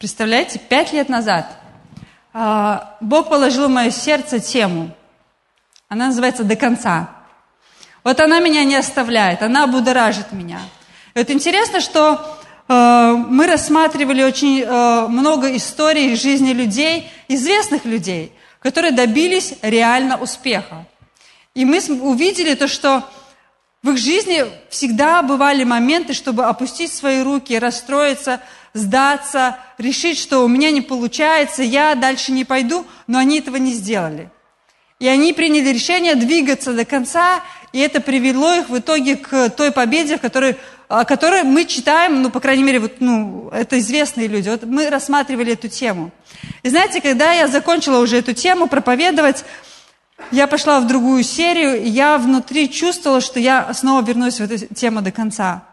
Представляете, пять лет назад а, Бог положил в мое сердце тему. Она называется «До конца». Вот она меня не оставляет, она будоражит меня. И вот интересно, что э, мы рассматривали очень э, много историй из жизни людей, известных людей, которые добились реально успеха. И мы увидели то, что в их жизни всегда бывали моменты, чтобы опустить свои руки, расстроиться, сдаться, решить, что у меня не получается, я дальше не пойду, но они этого не сделали. И они приняли решение двигаться до конца, и это привело их в итоге к той победе, в которой, о которой мы читаем, ну, по крайней мере, вот, ну, это известные люди. Вот мы рассматривали эту тему. И знаете, когда я закончила уже эту тему проповедовать, я пошла в другую серию, и я внутри чувствовала, что я снова вернусь в эту тему до конца.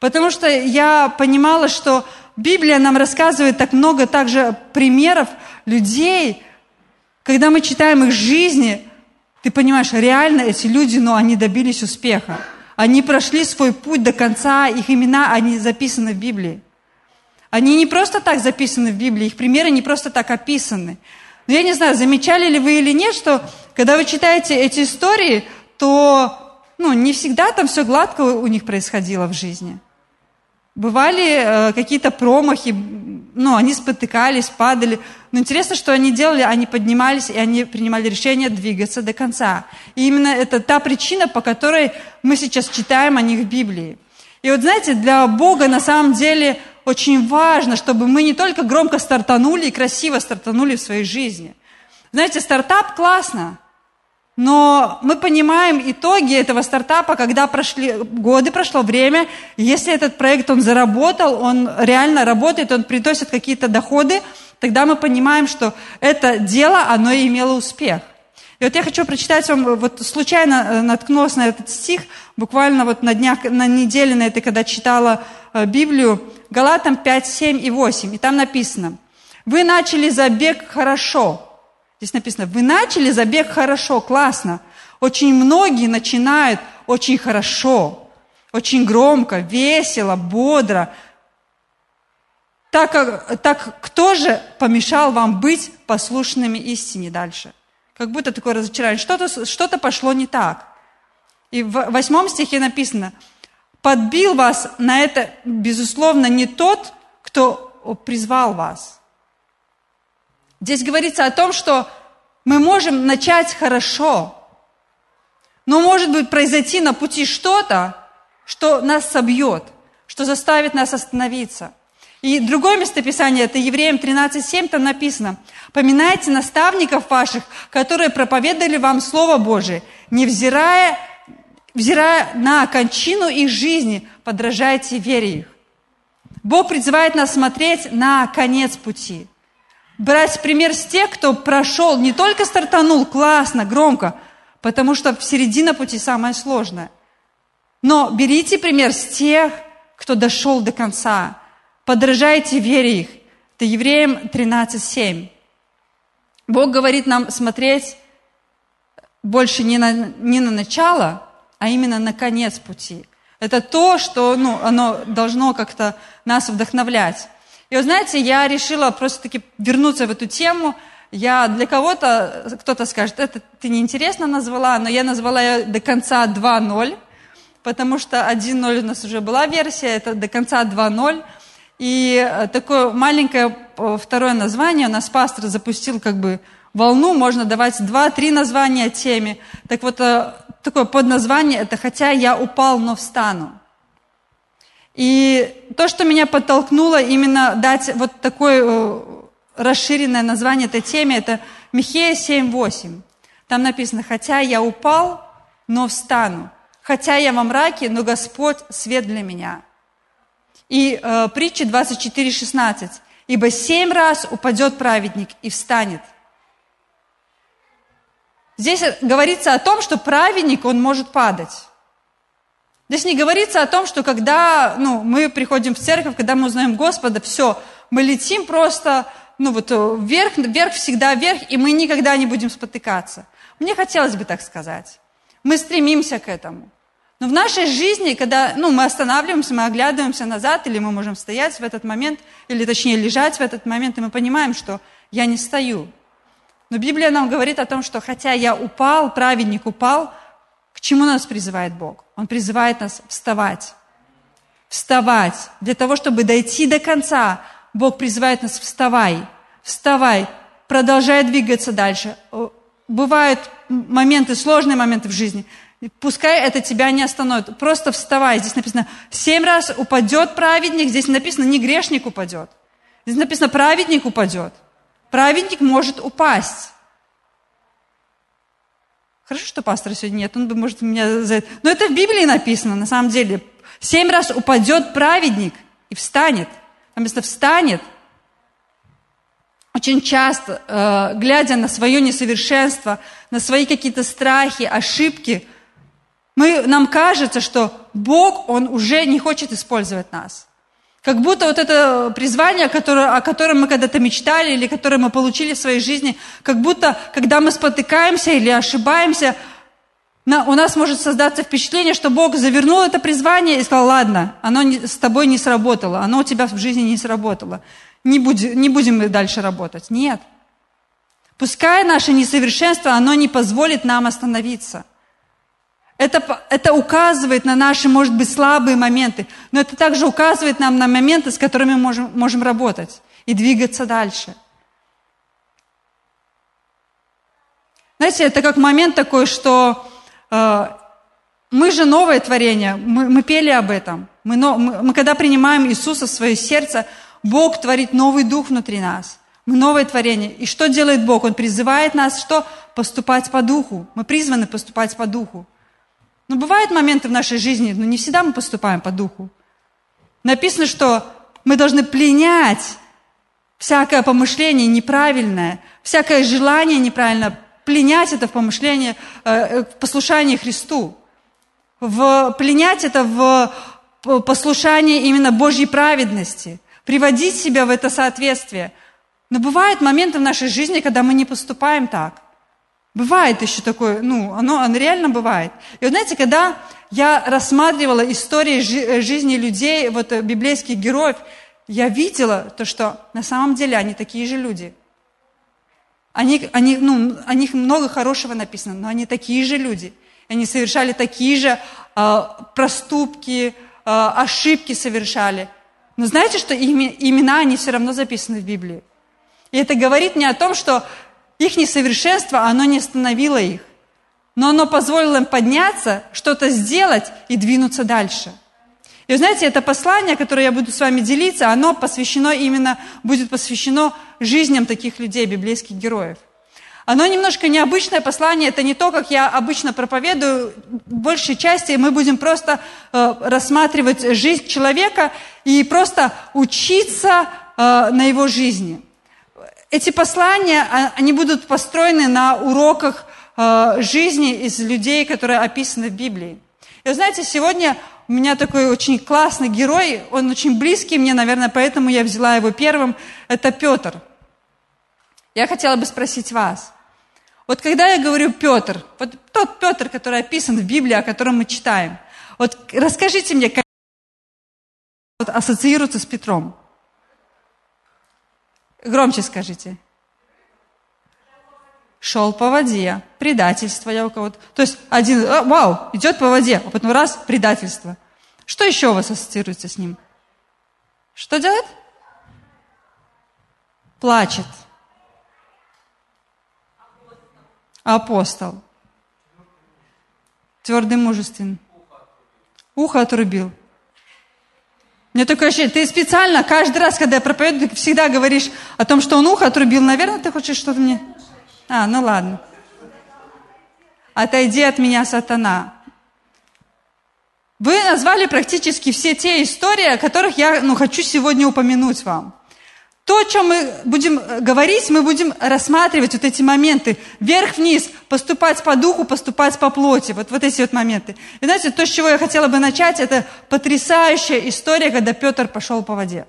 Потому что я понимала, что Библия нам рассказывает так много также примеров людей, когда мы читаем их жизни, ты понимаешь, реально эти люди, но ну, они добились успеха. Они прошли свой путь до конца, их имена, они записаны в Библии. Они не просто так записаны в Библии, их примеры не просто так описаны. Но я не знаю, замечали ли вы или нет, что когда вы читаете эти истории, то ну, не всегда там все гладко у них происходило в жизни. Бывали э, какие-то промахи, ну, они спотыкались, падали. Но интересно, что они делали, они поднимались, и они принимали решение двигаться до конца. И именно это та причина, по которой мы сейчас читаем о них в Библии. И вот знаете, для Бога на самом деле очень важно, чтобы мы не только громко стартанули и красиво стартанули в своей жизни. Знаете, стартап классно, но мы понимаем итоги этого стартапа, когда прошли годы, прошло время. Если этот проект, он заработал, он реально работает, он приносит какие-то доходы, тогда мы понимаем, что это дело, оно имело успех. И вот я хочу прочитать вам, вот случайно э, наткнулась на этот стих, буквально вот на днях, на неделе на этой, когда читала э, Библию, Галатам 5, 7 и 8, и там написано, «Вы начали забег хорошо, Здесь написано, вы начали забег хорошо, классно. Очень многие начинают очень хорошо, очень громко, весело, бодро. Так, так кто же помешал вам быть послушными истине дальше? Как будто такое разочарование. Что-то что пошло не так. И в восьмом стихе написано, подбил вас на это, безусловно, не тот, кто призвал вас. Здесь говорится о том, что мы можем начать хорошо, но может быть произойти на пути что-то, что нас собьет, что заставит нас остановиться. И другое местописание, это Евреям 13.7, там написано, «Поминайте наставников ваших, которые проповедовали вам Слово Божие, невзирая, взирая на кончину их жизни, подражайте вере их». Бог призывает нас смотреть на конец пути – брать пример с тех, кто прошел, не только стартанул классно, громко, потому что в середина пути самое сложное. Но берите пример с тех, кто дошел до конца. Подражайте вере их. Это Евреям 13.7. Бог говорит нам смотреть больше не на, не на начало, а именно на конец пути. Это то, что ну, оно должно как-то нас вдохновлять. И вот знаете, я решила просто-таки вернуться в эту тему. Я для кого-то, кто-то скажет, это ты неинтересно назвала, но я назвала ее до конца 2.0, потому что 1.0 у нас уже была версия, это до конца 2.0. И э, такое маленькое э, второе название у нас пастор запустил как бы волну, можно давать два-три названия теме. Так вот, э, такое подназвание – это «Хотя я упал, но встану». И то, что меня подтолкнуло именно дать вот такое э, расширенное название этой теме, это Михея 7.8. Там написано, хотя я упал, но встану. Хотя я во мраке, но Господь свет для меня. И э, притча 24.16. Ибо семь раз упадет праведник и встанет. Здесь говорится о том, что праведник, он может падать. Здесь не говорится о том, что когда ну, мы приходим в церковь, когда мы узнаем Господа, все, мы летим просто ну, вот, э, вверх, вверх всегда вверх, и мы никогда не будем спотыкаться. Мне хотелось бы так сказать. Мы стремимся к этому. Но в нашей жизни, когда ну, мы останавливаемся, мы оглядываемся назад, или мы можем стоять в этот момент, или точнее лежать в этот момент, и мы понимаем, что я не стою. Но Библия нам говорит о том, что хотя я упал, праведник упал, к чему нас призывает Бог? Он призывает нас вставать. Вставать. Для того, чтобы дойти до конца, Бог призывает нас вставай, вставай, продолжай двигаться дальше. Бывают моменты, сложные моменты в жизни – Пускай это тебя не остановит. Просто вставай. Здесь написано, семь раз упадет праведник. Здесь написано, не грешник упадет. Здесь написано, праведник упадет. Праведник может упасть. Хорошо, что пастора сегодня нет, он бы, может, меня за это... Но это в Библии написано, на самом деле. Семь раз упадет праведник и встанет. Там написано, встанет. Очень часто, э, глядя на свое несовершенство, на свои какие-то страхи, ошибки, мы, нам кажется, что Бог, Он уже не хочет использовать нас. Как будто вот это призвание, которое, о котором мы когда-то мечтали или которое мы получили в своей жизни, как будто, когда мы спотыкаемся или ошибаемся, на, у нас может создаться впечатление, что Бог завернул это призвание и сказал, ладно, оно не, с тобой не сработало, оно у тебя в жизни не сработало. Не, будь, не будем мы дальше работать. Нет. Пускай наше несовершенство, оно не позволит нам остановиться – это, это указывает на наши, может быть, слабые моменты, но это также указывает нам на моменты, с которыми мы можем, можем работать и двигаться дальше. Знаете, это как момент такой, что э, мы же новое творение, мы, мы пели об этом. Мы, но, мы, мы когда принимаем Иисуса в свое сердце, Бог творит новый дух внутри нас. Мы новое творение. И что делает Бог? Он призывает нас что? Поступать по духу. Мы призваны поступать по духу. Но бывают моменты в нашей жизни, но не всегда мы поступаем по духу. Написано, что мы должны пленять всякое помышление неправильное, всякое желание неправильное, пленять это в помышление, э, э, в послушании Христу. В, пленять это в послушание именно Божьей праведности, приводить себя в это соответствие. Но бывают моменты в нашей жизни, когда мы не поступаем так. Бывает еще такое, ну, оно, оно реально бывает. И вот знаете, когда я рассматривала истории жи- жизни людей, вот э, библейских героев, я видела то, что на самом деле они такие же люди. Они, они, ну, о них много хорошего написано, но они такие же люди. Они совершали такие же э, проступки, э, ошибки совершали. Но знаете, что ими, имена, они все равно записаны в Библии. И это говорит мне о том, что их несовершенство, оно не остановило их, но оно позволило им подняться, что-то сделать и двинуться дальше. И знаете, это послание, которое я буду с вами делиться, оно посвящено именно, будет посвящено жизням таких людей, библейских героев. Оно немножко необычное послание, это не то, как я обычно проповедую. В большей части мы будем просто э, рассматривать жизнь человека и просто учиться э, на его жизни эти послания, а, они будут построены на уроках а, жизни из людей, которые описаны в Библии. И вы знаете, сегодня у меня такой очень классный герой, он очень близкий мне, наверное, поэтому я взяла его первым, это Петр. Я хотела бы спросить вас, вот когда я говорю Петр, вот тот Петр, который описан в Библии, о котором мы читаем, вот расскажите мне, как ассоциируется с Петром. Громче скажите. Шел по воде. Предательство я у кого-то. То есть один, а, вау, идет по воде, а потом раз, предательство. Что еще у вас ассоциируется с ним? Что делает? Плачет. Апостол. Твердый мужественный. Ухо отрубил. Мне такое ощущение, ты специально каждый раз, когда я проповедую, ты всегда говоришь о том, что он ухо отрубил. Наверное, ты хочешь что-то мне... А, ну ладно. Отойди от меня, сатана. Вы назвали практически все те истории, о которых я ну, хочу сегодня упомянуть вам. То, о чем мы будем э, говорить, мы будем рассматривать вот эти моменты. Вверх-вниз, поступать по духу, поступать по плоти. Вот, вот эти вот моменты. И знаете, то, с чего я хотела бы начать, это потрясающая история, когда Петр пошел по воде.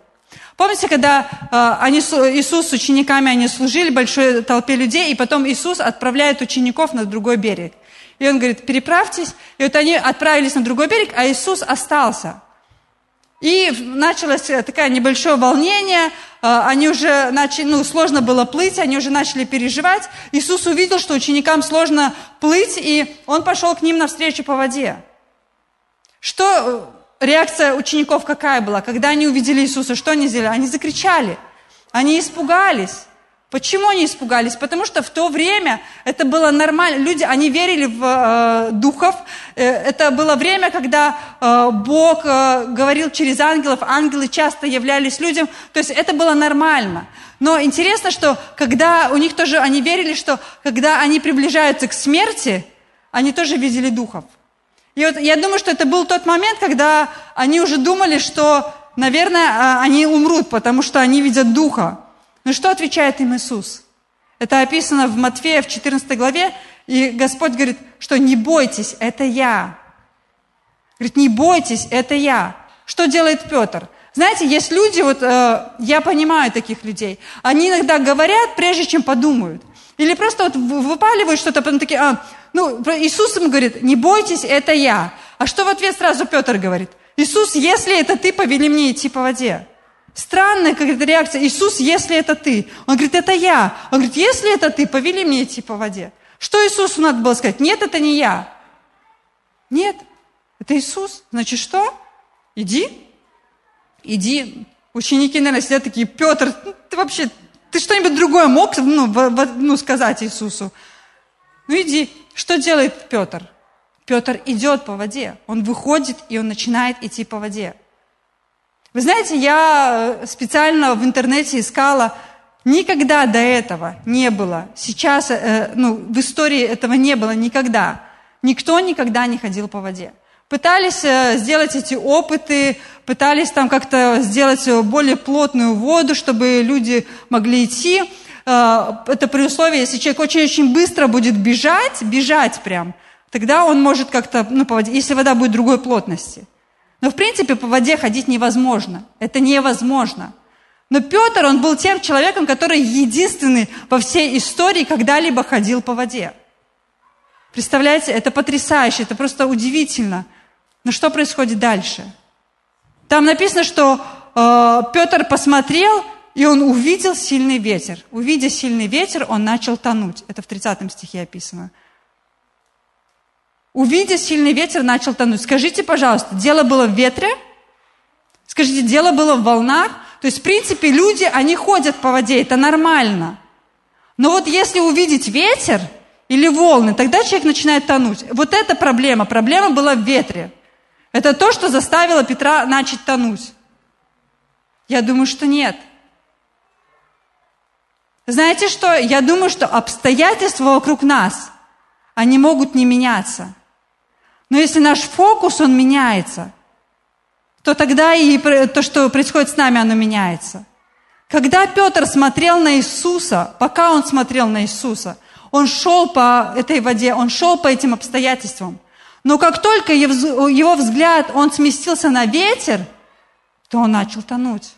Помните, когда э, они, Иисус с учениками, они служили большой толпе людей, и потом Иисус отправляет учеников на другой берег. И он говорит, переправьтесь. И вот они отправились на другой берег, а Иисус остался. И началось такое небольшое волнение, а, они уже начали, ну, сложно было плыть, они уже начали переживать. Иисус увидел, что ученикам сложно плыть, и он пошел к ним навстречу по воде. Что э, реакция учеников какая была? Когда они увидели Иисуса, что они сделали? Они закричали, они испугались. Почему они испугались? Потому что в то время это было нормально. Люди, они верили в э, духов. Э, это было время, когда э, Бог э, говорил через ангелов. Ангелы часто являлись людям. То есть это было нормально. Но интересно, что когда у них тоже, они верили, что когда они приближаются к смерти, они тоже видели духов. И вот я думаю, что это был тот момент, когда они уже думали, что, наверное, э, они умрут, потому что они видят духа. Ну что отвечает им Иисус? Это описано в Матфея в 14 главе, и Господь говорит, что не бойтесь, это я. Говорит, не бойтесь, это я. Что делает Петр? Знаете, есть люди, вот э, я понимаю таких людей, они иногда говорят, прежде чем подумают. Или просто вот выпаливают что-то, потом такие, а, ну, Иисус им говорит, не бойтесь, это я. А что в ответ сразу Петр говорит? Иисус, если это ты, повели мне идти по воде. Странная какая-то реакция. Иисус, если это ты. Он говорит, это я. Он говорит, если это ты, повели мне идти по воде. Что Иисусу надо было сказать? Нет, это не я. Нет, это Иисус. Значит, что? Иди. Иди. Ученики, наверное, сидят такие, Петр, ну, ты вообще, ты что-нибудь другое мог ну, в, в, ну, сказать Иисусу? Ну иди. Что делает Петр? Петр идет по воде. Он выходит, и он начинает идти по воде. Вы знаете, я э, специально в интернете искала, никогда до этого не было. Сейчас, э, ну, в истории этого не было никогда. Никто никогда не ходил по воде. Пытались э, сделать эти опыты, пытались там как-то сделать более плотную воду, чтобы люди могли идти. Это при условии, если человек очень-очень быстро будет бежать, бежать прям, тогда он может как-то, ну, по воде, если вода будет другой плотности – но в принципе по воде ходить невозможно. Это невозможно. Но Петр, он был тем человеком, который единственный во всей истории когда-либо ходил по воде. Представляете, это потрясающе, это просто удивительно. Но что происходит дальше? Там написано, что э, Петр посмотрел, и он увидел сильный ветер. Увидя сильный ветер, он начал тонуть. Это в 30 стихе описано. Увидя сильный ветер, начал тонуть. Скажите, пожалуйста, дело было в ветре? Скажите, дело было в волнах? То есть, в принципе, люди, они ходят по воде, это нормально. Но вот если увидеть ветер или волны, тогда человек начинает тонуть. Вот эта проблема. Проблема была в ветре. Это то, что заставило Петра начать тонуть. Я думаю, что нет. Знаете что? Я думаю, что обстоятельства вокруг нас, они могут не меняться. Но если наш фокус, он меняется, то тогда и то, что происходит с нами, оно меняется. Когда Петр смотрел на Иисуса, пока он смотрел на Иисуса, он шел по этой воде, он шел по этим обстоятельствам. Но как только его взгляд, он сместился на ветер, то он начал тонуть.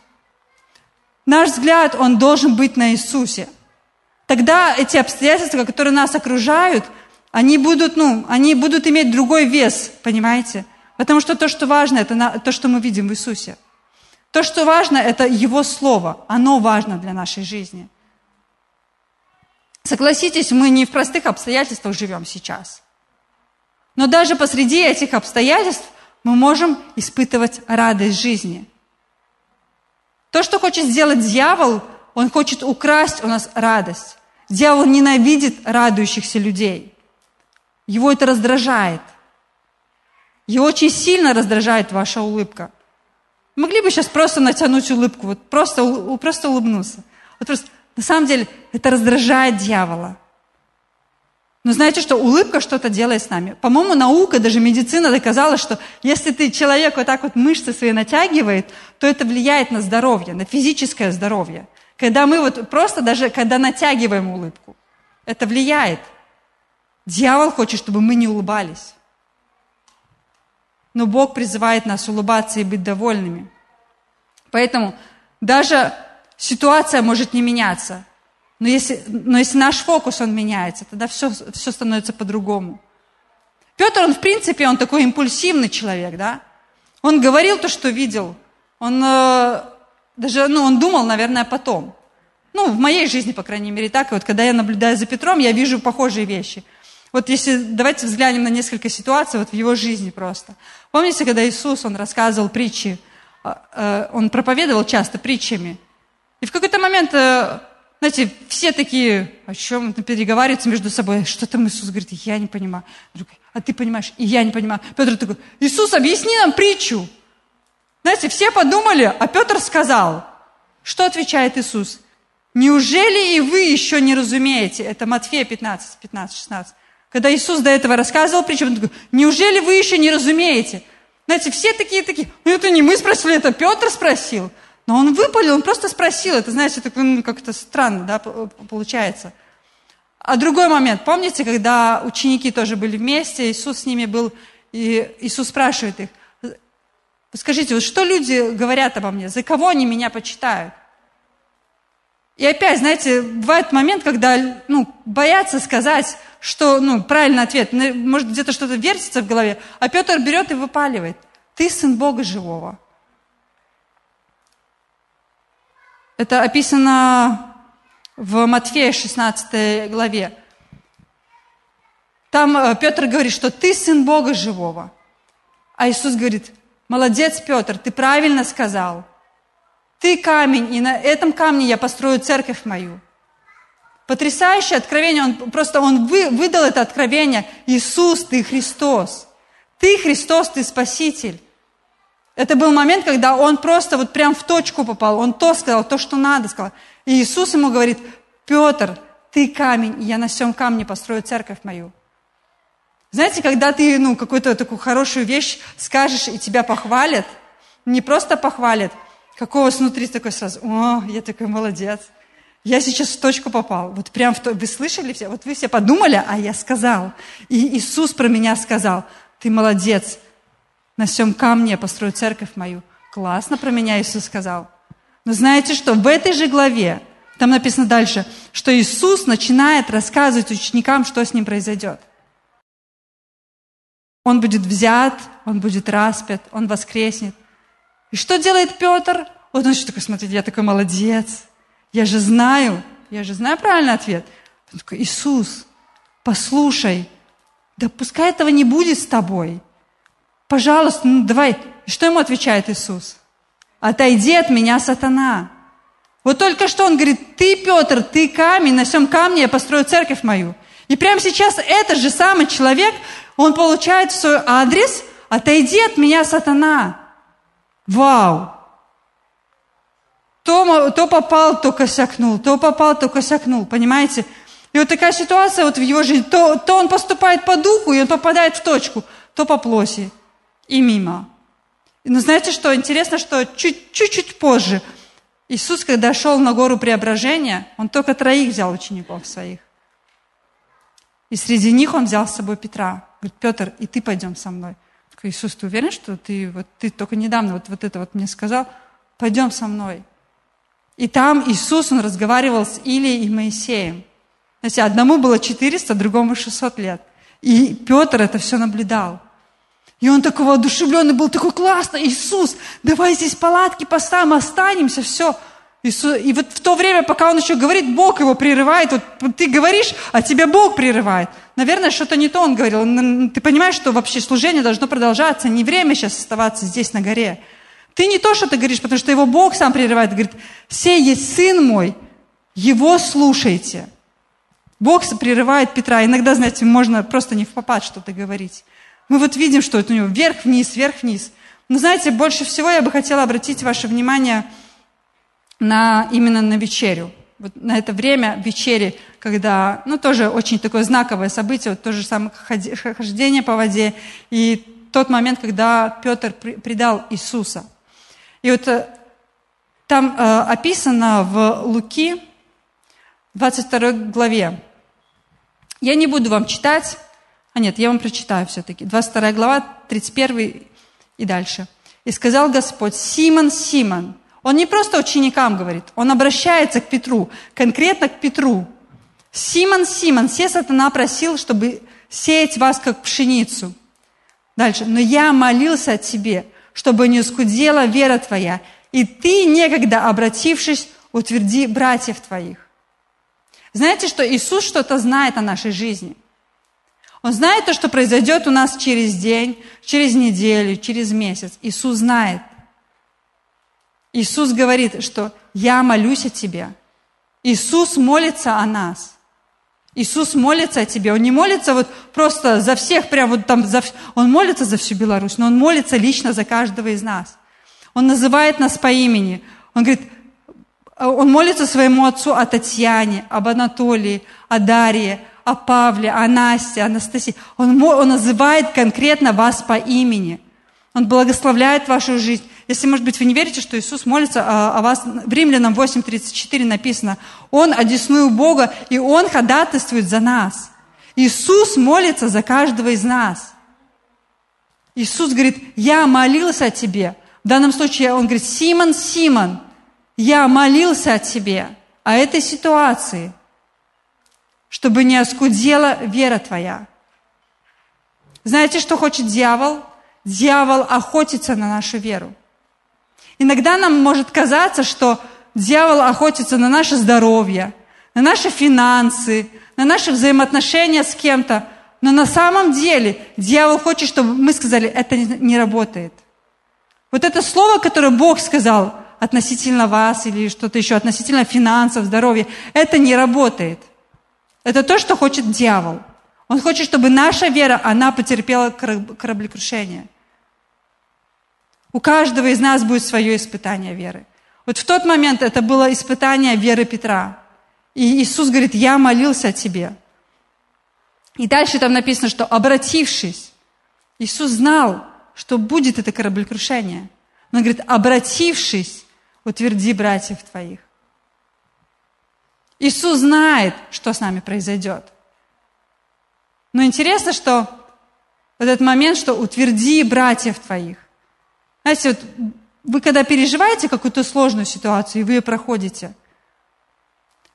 Наш взгляд, он должен быть на Иисусе. Тогда эти обстоятельства, которые нас окружают – они будут, ну, они будут иметь другой вес, понимаете? Потому что то, что важно, это то, что мы видим в Иисусе. То, что важно, это Его Слово. Оно важно для нашей жизни. Согласитесь, мы не в простых обстоятельствах живем сейчас. Но даже посреди этих обстоятельств мы можем испытывать радость жизни. То, что хочет сделать дьявол, он хочет украсть у нас радость. Дьявол ненавидит радующихся людей – его это раздражает. Его очень сильно раздражает ваша улыбка. Могли бы сейчас просто натянуть улыбку, вот просто, просто улыбнуться. Вот просто, на самом деле это раздражает дьявола. Но знаете, что улыбка что-то делает с нами. По-моему, наука, даже медицина доказала, что если ты человек вот так вот мышцы свои натягивает, то это влияет на здоровье, на физическое здоровье. Когда мы вот просто даже, когда натягиваем улыбку, это влияет. Дьявол хочет, чтобы мы не улыбались. Но Бог призывает нас улыбаться и быть довольными. Поэтому даже ситуация может не меняться. Но если, но если наш фокус, он меняется, тогда все, все становится по-другому. Петр, он в принципе, он такой импульсивный человек, да? Он говорил то, что видел. Он э, даже, ну, он думал, наверное, потом. Ну, в моей жизни, по крайней мере, так. И вот когда я наблюдаю за Петром, я вижу похожие вещи. Вот если, давайте взглянем на несколько ситуаций вот в его жизни просто. Помните, когда Иисус, он рассказывал притчи, э, э, он проповедовал часто притчами. И в какой-то момент э, знаете, все такие, о чем переговариваются между собой. Что там Иисус говорит, я не понимаю. Друг, а ты понимаешь, и я не понимаю. Петр такой, Иисус, объясни нам притчу. Знаете, все подумали, а Петр сказал. Что отвечает Иисус? Неужели и вы еще не разумеете? Это Матфея 15, 15, 16. Когда Иисус до этого рассказывал притчу, он такой, неужели вы еще не разумеете? Знаете, все такие, такие, ну это не мы спросили, это Петр спросил. Но он выпалил, он просто спросил. Это, знаете, так, ну, как-то странно да, получается. А другой момент. Помните, когда ученики тоже были вместе, Иисус с ними был, и Иисус спрашивает их, скажите, вот что люди говорят обо мне? За кого они меня почитают? И опять, знаете, бывает момент, когда ну, боятся сказать, что ну, правильный ответ. Может, где-то что-то вертится в голове, а Петр берет и выпаливает. Ты сын Бога живого. Это описано в Матфея 16 главе. Там э, Петр говорит, что ты сын Бога живого. А Иисус говорит, молодец, Петр, ты правильно сказал. Ты камень, и на этом камне я построю церковь мою. Потрясающее откровение, он просто он вы, выдал это откровение. Иисус, ты Христос. Ты Христос, ты Спаситель. Это был момент, когда он просто вот прям в точку попал. Он то сказал, то, что надо сказал. И Иисус ему говорит, Петр, ты камень, и я на всем камне построю церковь мою. Знаете, когда ты ну, какую-то такую хорошую вещь скажешь, и тебя похвалят, не просто похвалят, какого внутри такой сразу, о, я такой молодец. Я сейчас в точку попал. Вот прям в то... Вы слышали все? Вот вы все подумали, а я сказал. И Иисус про меня сказал, ты молодец, на всем камне построю церковь мою. Классно про меня Иисус сказал. Но знаете что, в этой же главе, там написано дальше, что Иисус начинает рассказывать ученикам, что с ним произойдет. Он будет взят, он будет распят, он воскреснет. И что делает Петр? Вот он еще такой, смотрите, я такой молодец. Я же знаю, я же знаю правильный ответ. Он такой, Иисус, послушай, да пускай этого не будет с тобой. Пожалуйста, ну давай. Что ему отвечает Иисус? Отойди от меня, сатана. Вот только что он говорит, ты, Петр, ты камень, на всем камне я построю церковь мою. И прямо сейчас этот же самый человек, он получает в свой адрес, отойди от меня, сатана. Вау! То, то попал, то косякнул, то попал, то косякнул, понимаете? И вот такая ситуация вот в его жизни. То, то он поступает по духу, и он попадает в точку, то по плоти и мимо. Но знаете что? Интересно, что чуть-чуть позже Иисус, когда шел на гору преображения, Он только троих взял учеников своих. И среди них Он взял с собой Петра. Говорит, Петр, и ты пойдем со мной. Иисус, ты уверен, что ты, вот, ты только недавно вот, вот это вот мне сказал? Пойдем со мной. И там Иисус, Он разговаривал с Илией и Моисеем. Знаете, одному было 400, другому 600 лет. И Петр это все наблюдал. И он такой воодушевленный был, такой классно, Иисус, давай здесь палатки поставим, останемся, все. Иисус, и вот в то время, пока он еще говорит, Бог его прерывает. Вот ты говоришь, а тебя Бог прерывает. Наверное, что-то не то он говорил. Ты понимаешь, что вообще служение должно продолжаться. Не время сейчас оставаться здесь на горе. Ты не то, что ты говоришь, потому что его Бог сам прерывает. Говорит, сей есть сын мой, его слушайте. Бог прерывает Петра. Иногда, знаете, можно просто не в попад что-то говорить. Мы вот видим, что это у него вверх-вниз, вверх-вниз. Но знаете, больше всего я бы хотела обратить ваше внимание на, именно на вечерю. Вот на это время вечери, когда, ну, тоже очень такое знаковое событие, вот то же самое хождение по воде, и тот момент, когда Петр предал Иисуса. И вот э, там э, описано в Луки, 22 главе. Я не буду вам читать, а нет, я вам прочитаю все-таки. 22 глава, 31 и дальше. «И сказал Господь, Симон, Симон». Он не просто ученикам говорит, он обращается к Петру, конкретно к Петру. «Симон, Симон, все сатана просил, чтобы сеять вас, как пшеницу. Дальше. Но я молился о тебе, чтобы не скудела вера твоя, и ты, некогда обратившись, утверди братьев твоих. Знаете, что Иисус что-то знает о нашей жизни. Он знает то, что произойдет у нас через день, через неделю, через месяц. Иисус знает. Иисус говорит, что я молюсь о тебе. Иисус молится о нас. Иисус молится о тебе. Он не молится вот просто за всех, прям вот там, за, он молится за всю Беларусь, но он молится лично за каждого из нас. Он называет нас по имени. Он говорит, он молится своему отцу о Татьяне, об Анатолии, о Дарье, о Павле, о Насте, Анастасии. Он, он называет конкретно вас по имени. Он благословляет вашу жизнь. Если, может быть, вы не верите, что Иисус молится о, о вас, в Римлянам 8.34 написано, Он одесную Бога, и Он ходатайствует за нас. Иисус молится за каждого из нас. Иисус говорит, я молился о тебе. В данном случае Он говорит, Симон, Симон, я молился о тебе, о этой ситуации, чтобы не оскудела вера твоя. Знаете, что хочет дьявол? Дьявол охотится на нашу веру. Иногда нам может казаться, что дьявол охотится на наше здоровье, на наши финансы, на наши взаимоотношения с кем-то. Но на самом деле дьявол хочет, чтобы мы сказали, это не работает. Вот это слово, которое Бог сказал относительно вас или что-то еще, относительно финансов, здоровья, это не работает. Это то, что хочет дьявол. Он хочет, чтобы наша вера, она потерпела кораблекрушение. У каждого из нас будет свое испытание веры. Вот в тот момент это было испытание веры Петра. И Иисус говорит, я молился о тебе. И дальше там написано, что обратившись, Иисус знал, что будет это кораблекрушение. Он говорит, обратившись, утверди братьев твоих. Иисус знает, что с нами произойдет. Но интересно, что в этот момент, что утверди братьев твоих. Знаете, вот вы когда переживаете какую-то сложную ситуацию, и вы ее проходите,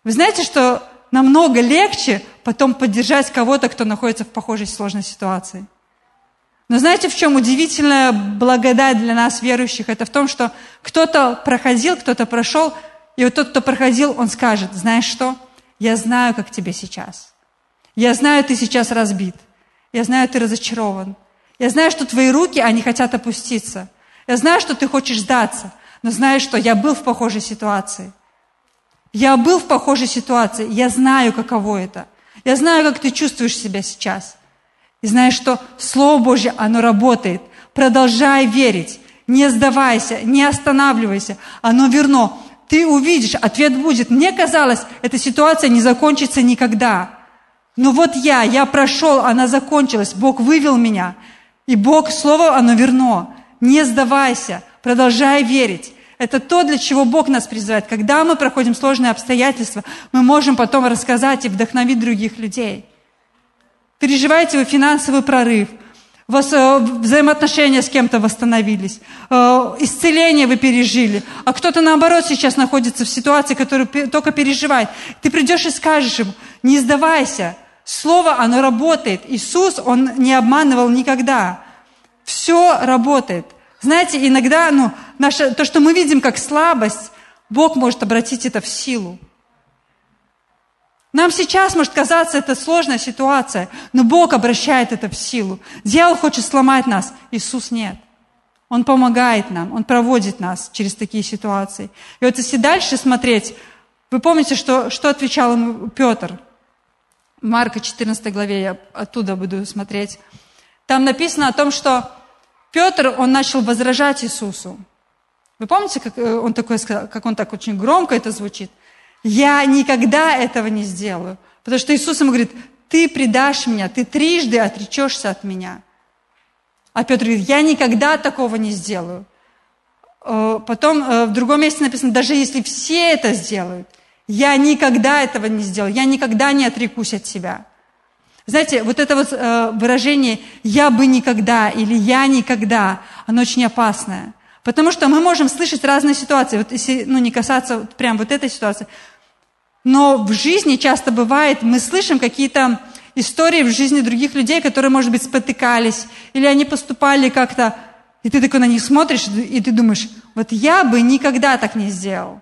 вы знаете, что намного легче потом поддержать кого-то, кто находится в похожей сложной ситуации. Но знаете, в чем удивительная благодать для нас, верующих? Это в том, что кто-то проходил, кто-то прошел, и вот тот, кто проходил, он скажет, знаешь что? Я знаю, как тебе сейчас. Я знаю, ты сейчас разбит. Я знаю, ты разочарован. Я знаю, что твои руки, они хотят опуститься. Я знаю, что ты хочешь сдаться, но знаешь что, я был в похожей ситуации. Я был в похожей ситуации, я знаю, каково это. Я знаю, как ты чувствуешь себя сейчас. И знаешь, что Слово Божье, оно работает. Продолжай верить, не сдавайся, не останавливайся, оно верно. Ты увидишь, ответ будет. Мне казалось, эта ситуация не закончится никогда. Но вот я, я прошел, она закончилась, Бог вывел меня. И Бог, Слово, оно верно. Не сдавайся, продолжай верить. Это то, для чего Бог нас призывает. Когда мы проходим сложные обстоятельства, мы можем потом рассказать и вдохновить других людей. Переживаете вы финансовый прорыв, у вас э, взаимоотношения с кем-то восстановились, э, исцеление вы пережили, а кто-то наоборот сейчас находится в ситуации, которую только переживает. Ты придешь и скажешь ему, не сдавайся, Слово, оно работает. Иисус, Он не обманывал никогда. Все работает. Знаете, иногда ну, наше, то, что мы видим как слабость, Бог может обратить это в силу. Нам сейчас может казаться это сложная ситуация, но Бог обращает это в силу. Дьявол хочет сломать нас, Иисус нет. Он помогает нам, Он проводит нас через такие ситуации. И вот если дальше смотреть, вы помните, что, что отвечал ему Петр? Марка 14 главе я оттуда буду смотреть. Там написано о том, что Петр, он начал возражать Иисусу. Вы помните, как э, он, такой, как он так очень громко это звучит? Я никогда этого не сделаю. Потому что Иисус ему говорит, ты предашь меня, ты трижды отречешься от меня. А Петр говорит, я никогда такого не сделаю. Э, потом э, в другом месте написано, даже если все это сделают, я никогда этого не сделаю, я никогда не отрекусь от себя. Знаете, вот это вот э, выражение «я бы никогда» или «я никогда», оно очень опасное. Потому что мы можем слышать разные ситуации. Вот если ну, не касаться вот прям вот этой ситуации. Но в жизни часто бывает, мы слышим какие-то истории в жизни других людей, которые, может быть, спотыкались, или они поступали как-то, и ты такой на них смотришь, и ты думаешь, вот я бы никогда так не сделал.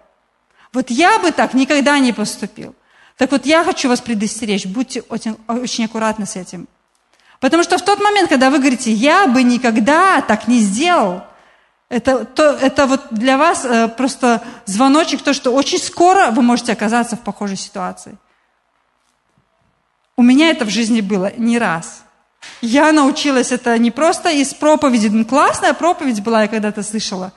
Вот я бы так никогда не поступил. Так вот, я хочу вас предостеречь, будьте очень, очень аккуратны с этим. Потому что в тот момент, когда вы говорите, я бы никогда так не сделал, это, то, это вот для вас э, просто звоночек, то, что очень скоро вы можете оказаться в похожей ситуации. У меня это в жизни было не раз. Я научилась это не просто из проповеди. Ну, классная проповедь была, я когда-то слышала.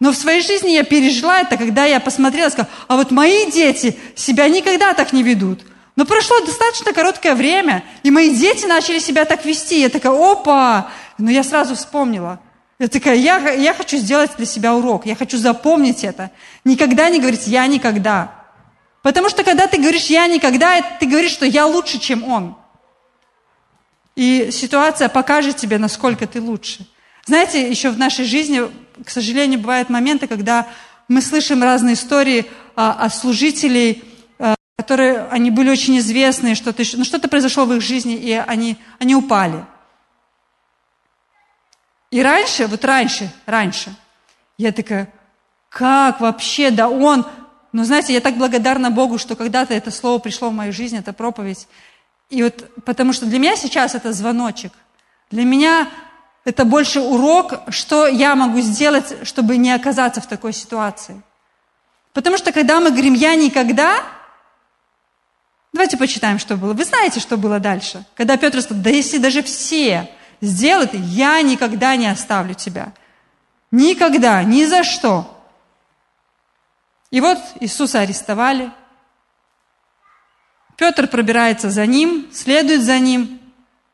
Но в своей жизни я пережила это, когда я посмотрела и сказала, а вот мои дети себя никогда так не ведут. Но прошло достаточно короткое время, и мои дети начали себя так вести. Я такая, опа! Но я сразу вспомнила. Я такая, я, я хочу сделать для себя урок, я хочу запомнить это. Никогда не говорить «я никогда». Потому что когда ты говоришь «я никогда», ты говоришь, что я лучше, чем он. И ситуация покажет тебе, насколько ты лучше. Знаете, еще в нашей жизни, к сожалению, бывают моменты, когда мы слышим разные истории а, о служителей, которые, они были очень известные, что-то, ну, что-то произошло в их жизни, и они, они упали. И раньше, вот раньше, раньше, я такая, как вообще, да он... Ну, знаете, я так благодарна Богу, что когда-то это слово пришло в мою жизнь, это проповедь. И вот, потому что для меня сейчас это звоночек. Для меня это больше урок, что я могу сделать, чтобы не оказаться в такой ситуации. Потому что когда мы говорим «я никогда», Давайте почитаем, что было. Вы знаете, что было дальше? Когда Петр сказал, да если даже все сделают, я никогда не оставлю тебя. Никогда, ни за что. И вот Иисуса арестовали. Петр пробирается за ним, следует за ним.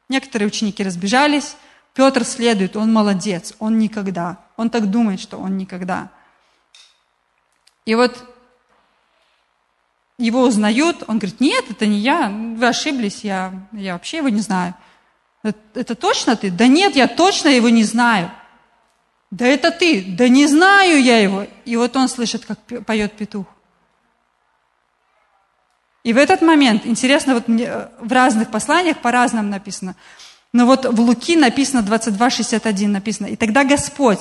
Некоторые ученики разбежались. Петр следует, он молодец, он никогда. Он так думает, что он никогда. И вот его узнают, он говорит, нет, это не я, вы ошиблись, я, я вообще его не знаю. Это, точно ты? Да нет, я точно его не знаю. Да это ты, да не знаю я его. И вот он слышит, как поет петух. И в этот момент, интересно, вот мне в разных посланиях по-разному написано, но вот в Луки написано 22.61 написано, и тогда Господь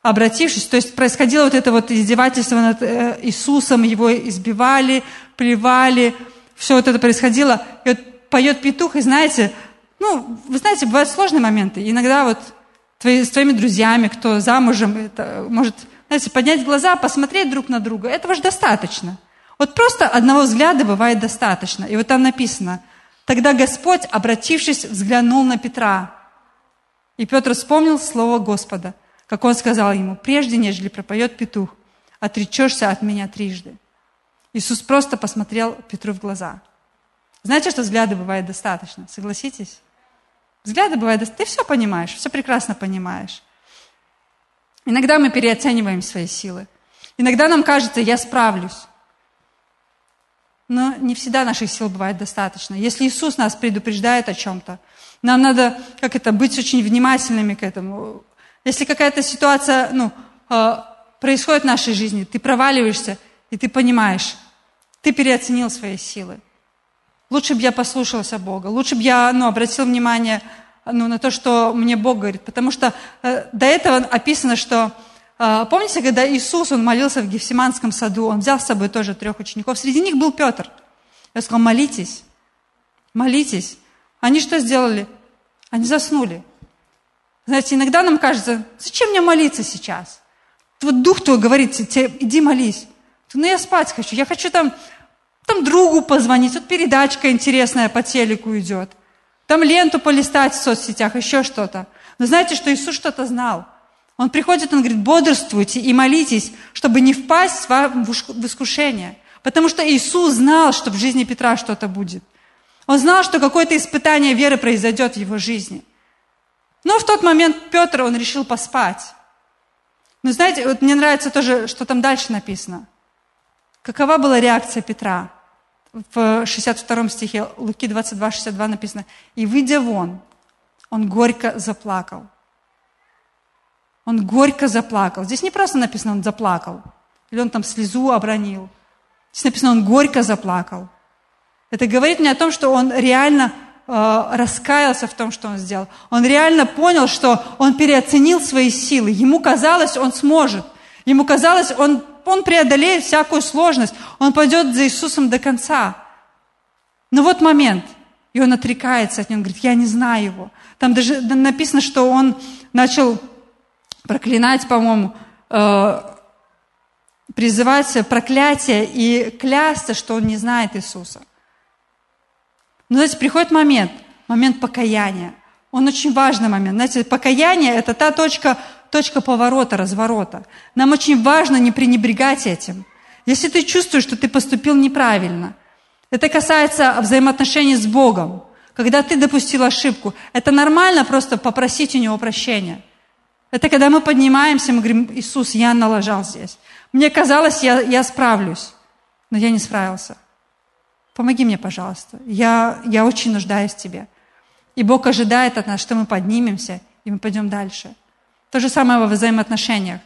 обратившись, то есть происходило вот это вот издевательство над э, Иисусом, его избивали, плевали, все вот это происходило. И вот поет петух, и знаете, ну, вы знаете, бывают сложные моменты. Иногда вот твои, с твоими друзьями, кто замужем, это может, знаете, поднять глаза, посмотреть друг на друга. Этого же достаточно. Вот просто одного взгляда бывает достаточно. И вот там написано, тогда Господь, обратившись, взглянул на Петра. И Петр вспомнил слово Господа – как он сказал ему, прежде нежели пропоет петух, отречешься от меня трижды. Иисус просто посмотрел Петру в глаза. Знаете, что взгляды бывает достаточно? Согласитесь? Взгляды бывают достаточно. Ты все понимаешь, все прекрасно понимаешь. Иногда мы переоцениваем свои силы. Иногда нам кажется, я справлюсь. Но не всегда наших сил бывает достаточно. Если Иисус нас предупреждает о чем-то, нам надо, как это, быть очень внимательными к этому, если какая-то ситуация ну, а, происходит в нашей жизни, ты проваливаешься, и ты понимаешь, ты переоценил свои силы. Лучше бы я послушался Бога, лучше бы я ну, обратил внимание ну, на то, что мне Бог говорит. Потому что э, до этого описано, что... Э, помните, когда Иисус, Он молился в Гефсиманском саду, Он взял с собой тоже трех учеников, среди них был Петр. Я сказал, молитесь, молитесь. Они что сделали? Они заснули. Знаете, иногда нам кажется, зачем мне молиться сейчас? Вот дух твой говорит тебе, иди молись. Ну я спать хочу, я хочу там, там другу позвонить, вот передачка интересная по телеку идет. Там ленту полистать в соцсетях, еще что-то. Но знаете, что Иисус что-то знал. Он приходит, он говорит, бодрствуйте и молитесь, чтобы не впасть в искушение. Потому что Иисус знал, что в жизни Петра что-то будет. Он знал, что какое-то испытание веры произойдет в его жизни. Но в тот момент Петр, он решил поспать. Но знаете, вот мне нравится тоже, что там дальше написано. Какова была реакция Петра? В 62 стихе Луки 22, 62 написано. «И, выйдя вон, он горько заплакал». Он горько заплакал. Здесь не просто написано, он заплакал. Или он там слезу обронил. Здесь написано, он горько заплакал. Это говорит мне о том, что он реально э, раскаялся в том, что он сделал. Он реально понял, что он переоценил свои силы. Ему казалось, он сможет. Ему казалось, он, он преодолеет всякую сложность. Он пойдет за Иисусом до конца. Но вот момент, и он отрекается от него, он говорит, я не знаю его. Там даже написано, что он начал проклинать, по-моему, э, призывать проклятие и клясться, что он не знает Иисуса. Но, знаете, приходит момент, момент покаяния. Он очень важный момент. Знаете, покаяние – это та точка, точка поворота, разворота. Нам очень важно не пренебрегать этим. Если ты чувствуешь, что ты поступил неправильно, это касается взаимоотношений с Богом. Когда ты допустил ошибку, это нормально просто попросить у Него прощения. Это когда мы поднимаемся, мы говорим, Иисус, я налажал здесь. Мне казалось, я, я справлюсь, но я не справился. Помоги мне, пожалуйста. Я, я очень нуждаюсь в Тебе. И Бог ожидает от нас, что мы поднимемся, и мы пойдем дальше. То же самое во взаимоотношениях.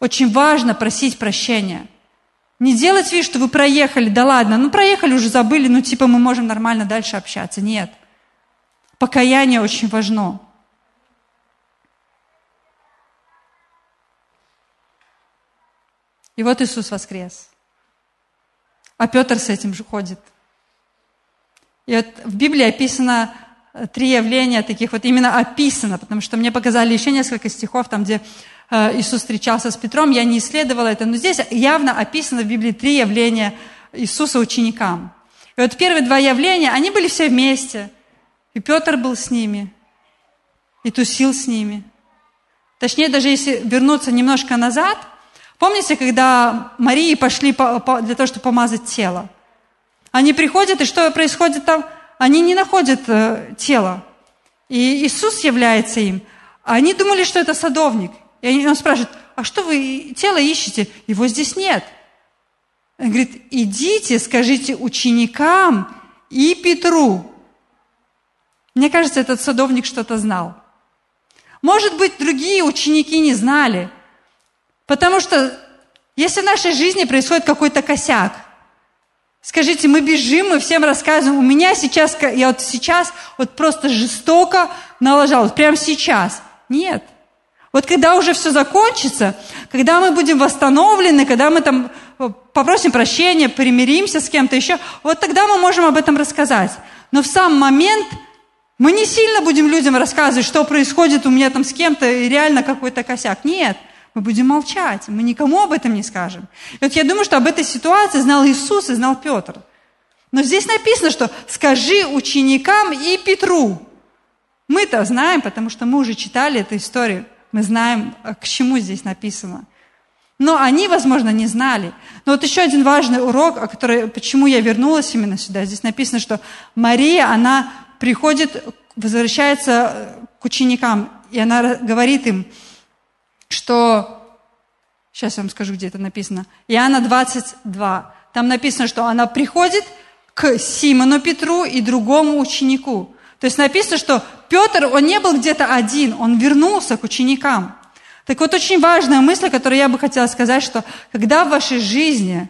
Очень важно просить прощения. Не делать вид, что вы проехали, да ладно, ну проехали, уже забыли, ну типа мы можем нормально дальше общаться. Нет. Покаяние очень важно. И вот Иисус воскрес. А Петр с этим же ходит. И вот в Библии описано э, три явления таких вот именно описано, потому что мне показали еще несколько стихов, там, где э, Иисус встречался с Петром, я не исследовала это, но здесь явно описано в Библии три явления Иисуса ученикам. И вот первые два явления, они были все вместе. И Петр был с ними, и тусил с ними. Точнее, даже если вернуться немножко назад – Помните, когда Марии пошли для того, чтобы помазать тело? Они приходят, и что происходит там? Они не находят э, тело. И Иисус является им. Они думали, что это садовник. И он спрашивает, а что вы тело ищете? Его здесь нет. Он говорит, идите, скажите ученикам и Петру. Мне кажется, этот садовник что-то знал. Может быть, другие ученики не знали – Потому что если в нашей жизни происходит какой-то косяк, скажите, мы бежим, мы всем рассказываем, у меня сейчас, я вот сейчас вот просто жестоко налажал, прямо сейчас. Нет. Вот когда уже все закончится, когда мы будем восстановлены, когда мы там э, попросим прощения, примиримся с кем-то еще, вот тогда мы можем об этом рассказать. Но в сам момент мы не сильно будем людям рассказывать, что происходит у меня там с кем-то, и реально какой-то косяк. Нет. Мы будем молчать, мы никому об этом не скажем. И вот я думаю, что об этой ситуации знал Иисус и знал Петр. Но здесь написано, что скажи ученикам и Петру. Мы-то знаем, потому что мы уже читали эту историю. Мы знаем, а, к чему здесь написано. Но они, возможно, не знали. Но вот еще один важный урок, о который, почему я вернулась именно сюда. Здесь написано, что Мария, она приходит, возвращается к ученикам, и она говорит им, что, сейчас я вам скажу, где это написано, Иоанна 22, там написано, что она приходит к Симону Петру и другому ученику. То есть написано, что Петр, он не был где-то один, он вернулся к ученикам. Так вот, очень важная мысль, которую я бы хотела сказать, что когда в вашей жизни,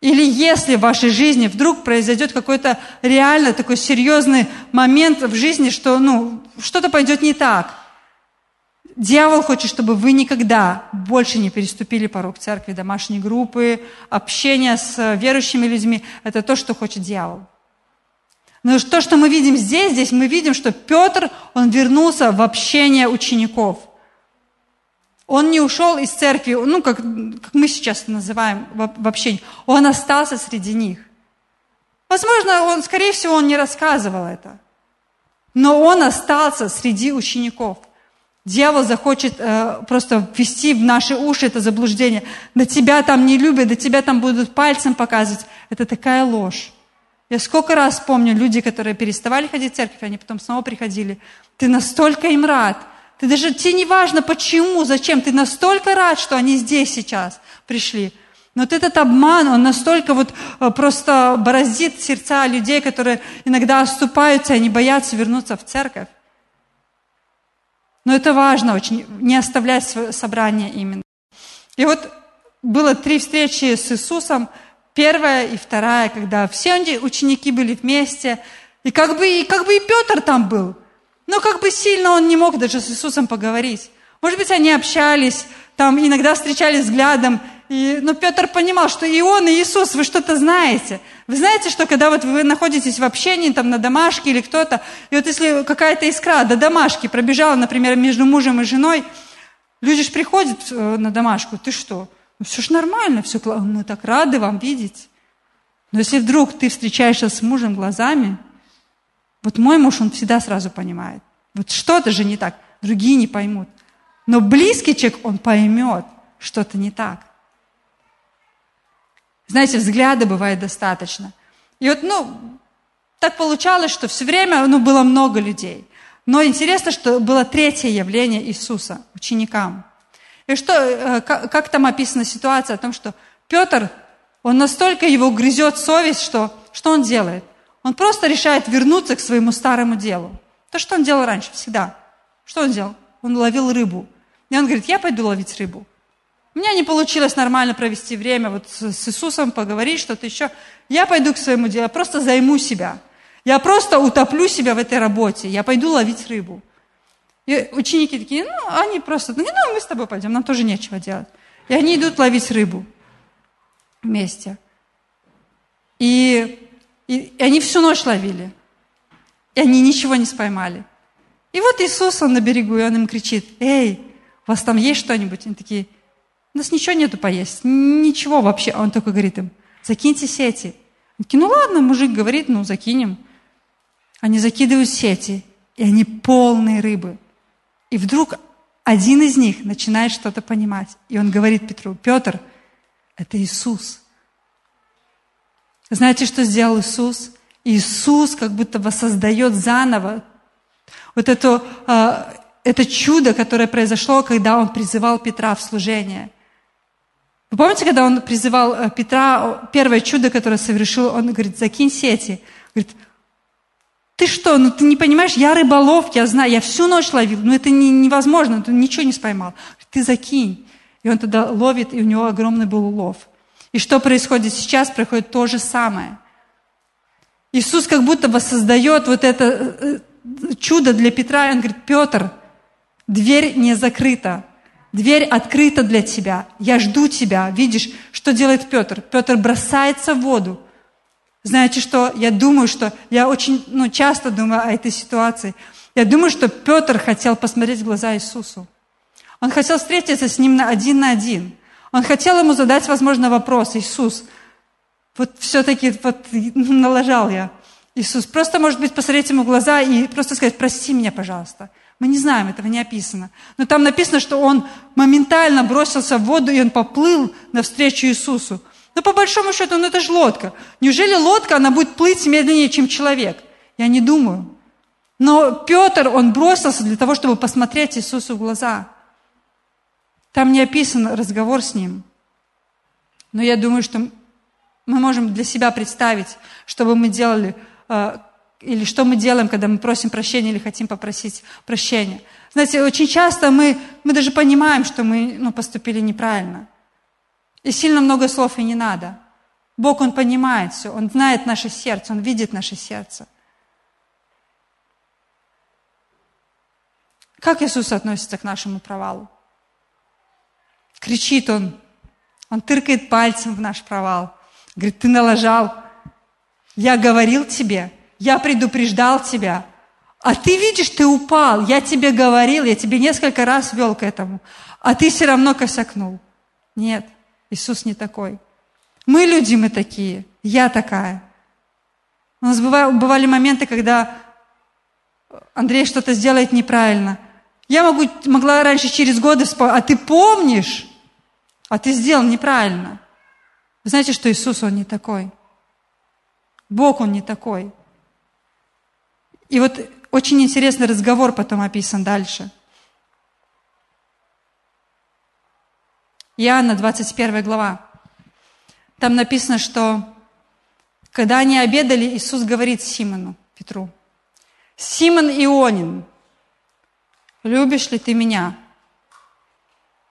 или если в вашей жизни вдруг произойдет какой-то реально такой серьезный момент в жизни, что ну, что-то пойдет не так – Дьявол хочет, чтобы вы никогда больше не переступили порог церкви, домашней группы, общения с верующими людьми. Это то, что хочет дьявол. Но то, что мы видим здесь, здесь мы видим, что Петр, он вернулся в общение учеников. Он не ушел из церкви, ну, как, как мы сейчас называем, в общении. Он остался среди них. Возможно, он, скорее всего, он не рассказывал это. Но он остался среди учеников. Дьявол захочет э, просто ввести в наши уши это заблуждение. Да тебя там не любят, да тебя там будут пальцем показывать. Это такая ложь. Я сколько раз помню люди, которые переставали ходить в церковь, они потом снова приходили. Ты настолько им рад. Ты даже, тебе не важно почему, зачем. Ты настолько рад, что они здесь сейчас пришли. Но вот этот обман, он настолько вот э, просто бороздит сердца людей, которые иногда оступаются, они боятся вернуться в церковь. Но это важно очень, не оставлять собрание именно. И вот было три встречи с Иисусом. первая и вторая, когда все ученики были вместе, и как бы и, как бы и Петр там был. Но как бы сильно он не мог даже с Иисусом поговорить. Может быть, они общались, там иногда встречались взглядом, и, но Петр понимал, что и он, и Иисус, вы что-то знаете. Вы знаете, что когда вот вы находитесь в общении, там, на домашке или кто-то, и вот если какая-то искра до домашки пробежала, например, между мужем и женой, люди же приходят э, на домашку, ты что? Ну, все ж нормально, все, мы так рады вам видеть. Но если вдруг ты встречаешься с мужем глазами, вот мой муж, он всегда сразу понимает. Вот что-то же не так, другие не поймут. Но близкий человек, он поймет, что-то не так. Знаете, взгляда бывает достаточно. И вот, ну, так получалось, что все время, ну, было много людей. Но интересно, что было третье явление Иисуса ученикам. И что, э, как там описана ситуация о том, что Петр, он настолько его грызет совесть, что что он делает? Он просто решает вернуться к своему старому делу. То, что он делал раньше, всегда. Что он делал? Он ловил рыбу. И он говорит, я пойду ловить рыбу. У меня не получилось нормально провести время, вот с, Иисусом поговорить, что-то еще. Я пойду к своему делу, просто займу себя. Я просто утоплю себя в этой работе, я пойду ловить рыбу. И ученики такие, ну, они просто, ну, ну, мы с тобой пойдем, нам тоже нечего делать. И они идут ловить рыбу вместе. И, и, и они всю ночь ловили. И они ничего не споймали. И вот Иисус, он на берегу, и он им кричит, эй, у вас там есть что-нибудь? Они такие, у нас ничего нету поесть, ничего вообще. А он только говорит им, закиньте сети. Они такие, ну ладно, мужик говорит, ну закинем. Они закидывают сети, и они полные рыбы. И вдруг один из них начинает что-то понимать. И он говорит Петру, Петр, это Иисус. Знаете, что сделал Иисус? Иисус как будто воссоздает заново вот это, а, это чудо, которое произошло, когда он призывал Петра в служение – вы помните, когда он призывал э, Петра, первое чудо, которое совершил, он говорит, закинь сети. Говорит, ты что, ну ты не понимаешь, я рыболов, я знаю, я всю ночь ловил, но это не, невозможно, ты ничего не споймал. Ты закинь. И он тогда ловит, и у него огромный был улов. И что происходит сейчас? Происходит то же самое. Иисус как будто воссоздает вот это э, э, чудо для Петра, и он говорит, Петр, дверь не закрыта, Дверь открыта для тебя. Я жду тебя. Видишь, что делает Петр? Петр бросается в воду. Знаете что? Я думаю, что... Я очень ну, часто думаю о этой ситуации. Я думаю, что Петр хотел посмотреть в глаза Иисусу. Он хотел встретиться с ним на один на один. Он хотел ему задать, возможно, вопрос. Иисус, вот все-таки вот налажал я. Иисус, просто, может быть, посмотреть ему в глаза и просто сказать, прости меня, пожалуйста. Мы не знаем, этого не описано. Но там написано, что он моментально бросился в воду, и он поплыл навстречу Иисусу. Но по большому счету, ну это же лодка. Неужели лодка, она будет плыть медленнее, чем человек? Я не думаю. Но Петр, он бросился для того, чтобы посмотреть Иисусу в глаза. Там не описан разговор с ним. Но я думаю, что мы можем для себя представить, что бы мы делали, э, или что мы делаем, когда мы просим прощения или хотим попросить прощения. Знаете, очень часто мы, мы даже понимаем, что мы ну, поступили неправильно. И сильно много слов и не надо. Бог, Он понимает все, Он знает наше сердце, Он видит наше сердце. Как Иисус относится к нашему провалу? Кричит Он, Он тыркает пальцем в наш провал. Говорит, ты налажал. Я говорил тебе, я предупреждал тебя. А ты видишь, ты упал. Я тебе говорил, я тебе несколько раз вел к этому. А ты все равно косякнул. Нет, Иисус не такой. Мы люди, мы такие. Я такая. У нас бывали моменты, когда Андрей что-то сделает неправильно. Я могу, могла раньше через годы вспомнить, а ты помнишь? А ты сделал неправильно. Вы знаете, что Иисус, Он не такой. Бог, Он не такой. И вот очень интересный разговор потом описан дальше. Иоанна, 21 глава. Там написано, что когда они обедали, Иисус говорит Симону, Петру, «Симон Ионин, любишь ли ты меня?»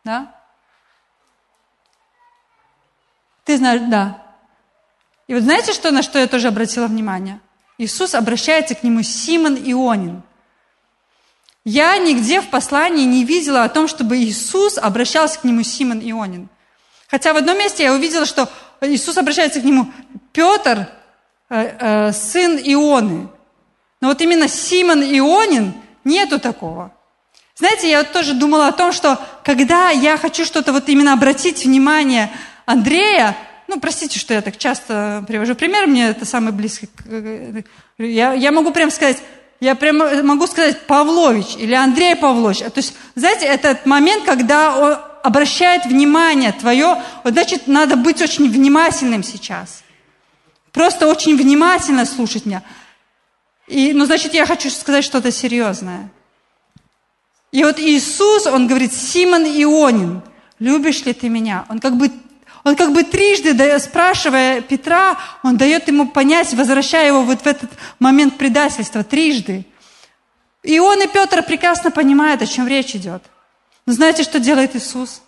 Да? Ты знаешь, да. И вот знаете, что, на что я тоже обратила внимание? Иисус обращается к нему Симон Ионин. Я нигде в послании не видела о том, чтобы Иисус обращался к нему Симон Ионин. Хотя в одном месте я увидела, что Иисус обращается к нему Петр, э, э, сын Ионы. Но вот именно Симон Ионин нету такого. Знаете, я тоже думала о том, что когда я хочу что-то вот именно обратить внимание Андрея, ну, простите, что я так часто привожу пример, мне это самый близкий. Я, я могу прям сказать, я прямо могу сказать Павлович или Андрей Павлович. То есть, знаете, этот момент, когда он обращает внимание твое, значит, надо быть очень внимательным сейчас. Просто очень внимательно слушать меня. И, ну, значит, я хочу сказать что-то серьезное. И вот Иисус, Он говорит, Симон Ионин, любишь ли ты меня? Он как бы, он как бы трижды, спрашивая Петра, он дает ему понять, возвращая его вот в этот момент предательства, трижды. И он и Петр прекрасно понимают, о чем речь идет. Но знаете, что делает Иисус?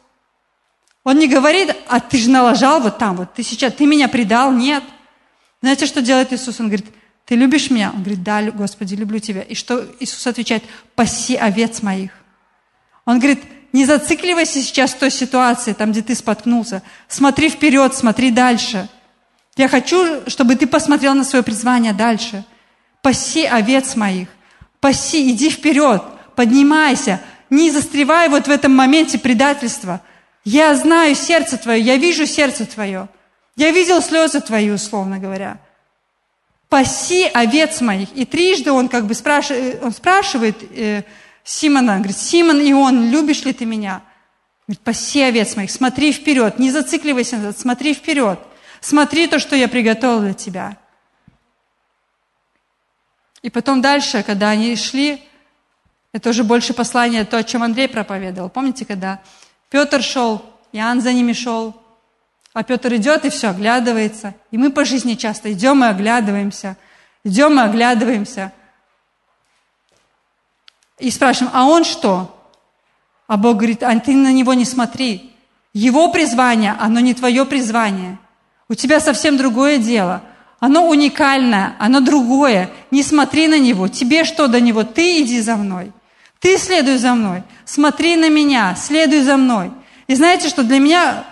Он не говорит, а ты же налажал вот там, вот ты сейчас, ты меня предал, нет. Знаете, что делает Иисус? Он говорит, ты любишь меня? Он говорит, да, Господи, люблю тебя. И что Иисус отвечает? Паси овец моих. Он говорит, не зацикливайся сейчас в той ситуации, там, где ты споткнулся. Смотри вперед, смотри дальше. Я хочу, чтобы ты посмотрел на свое призвание дальше. Паси овец моих. Паси, иди вперед, поднимайся. Не застревай вот в этом моменте предательства. Я знаю сердце твое, я вижу сердце твое. Я видел слезы твои, условно говоря паси овец моих. И трижды он как бы спрашивает, он спрашивает э, Симона, говорит, Симон и он, любишь ли ты меня? Говорит, паси овец моих, смотри вперед, не зацикливайся назад, смотри вперед. Смотри то, что я приготовил для тебя. И потом дальше, когда они шли, это уже больше послание, то, о чем Андрей проповедовал. Помните, когда Петр шел, Иоанн за ними шел, а Петр идет и все, оглядывается. И мы по жизни часто идем и оглядываемся. Идем и оглядываемся. И спрашиваем, а он что? А Бог говорит, а ты на него не смотри. Его призвание, оно не твое призвание. У тебя совсем другое дело. Оно уникальное, оно другое. Не смотри на него. Тебе что до него? Ты иди за мной. Ты следуй за мной. Смотри на меня, следуй за мной. И знаете, что для меня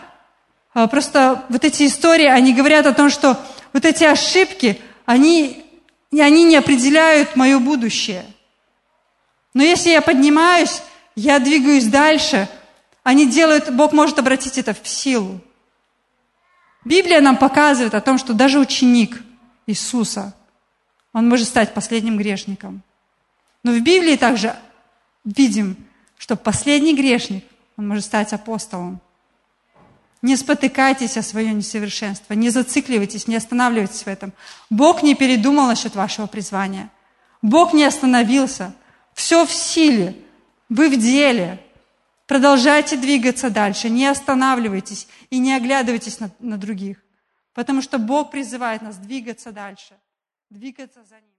а, просто вот эти истории, они говорят о том, что вот эти ошибки, они, они не определяют мое будущее. Но если я поднимаюсь, я двигаюсь дальше, они делают, Бог может обратить это в силу. Библия нам показывает о том, что даже ученик Иисуса, он может стать последним грешником. Но в Библии также видим, что последний грешник, он может стать апостолом. Не спотыкайтесь о свое несовершенство, не зацикливайтесь, не останавливайтесь в этом. Бог не передумал насчет вашего призвания. Бог не остановился. Все в силе. Вы в деле. Продолжайте двигаться дальше. Не останавливайтесь и не оглядывайтесь на, на других. Потому что Бог призывает нас двигаться дальше, двигаться за Ним.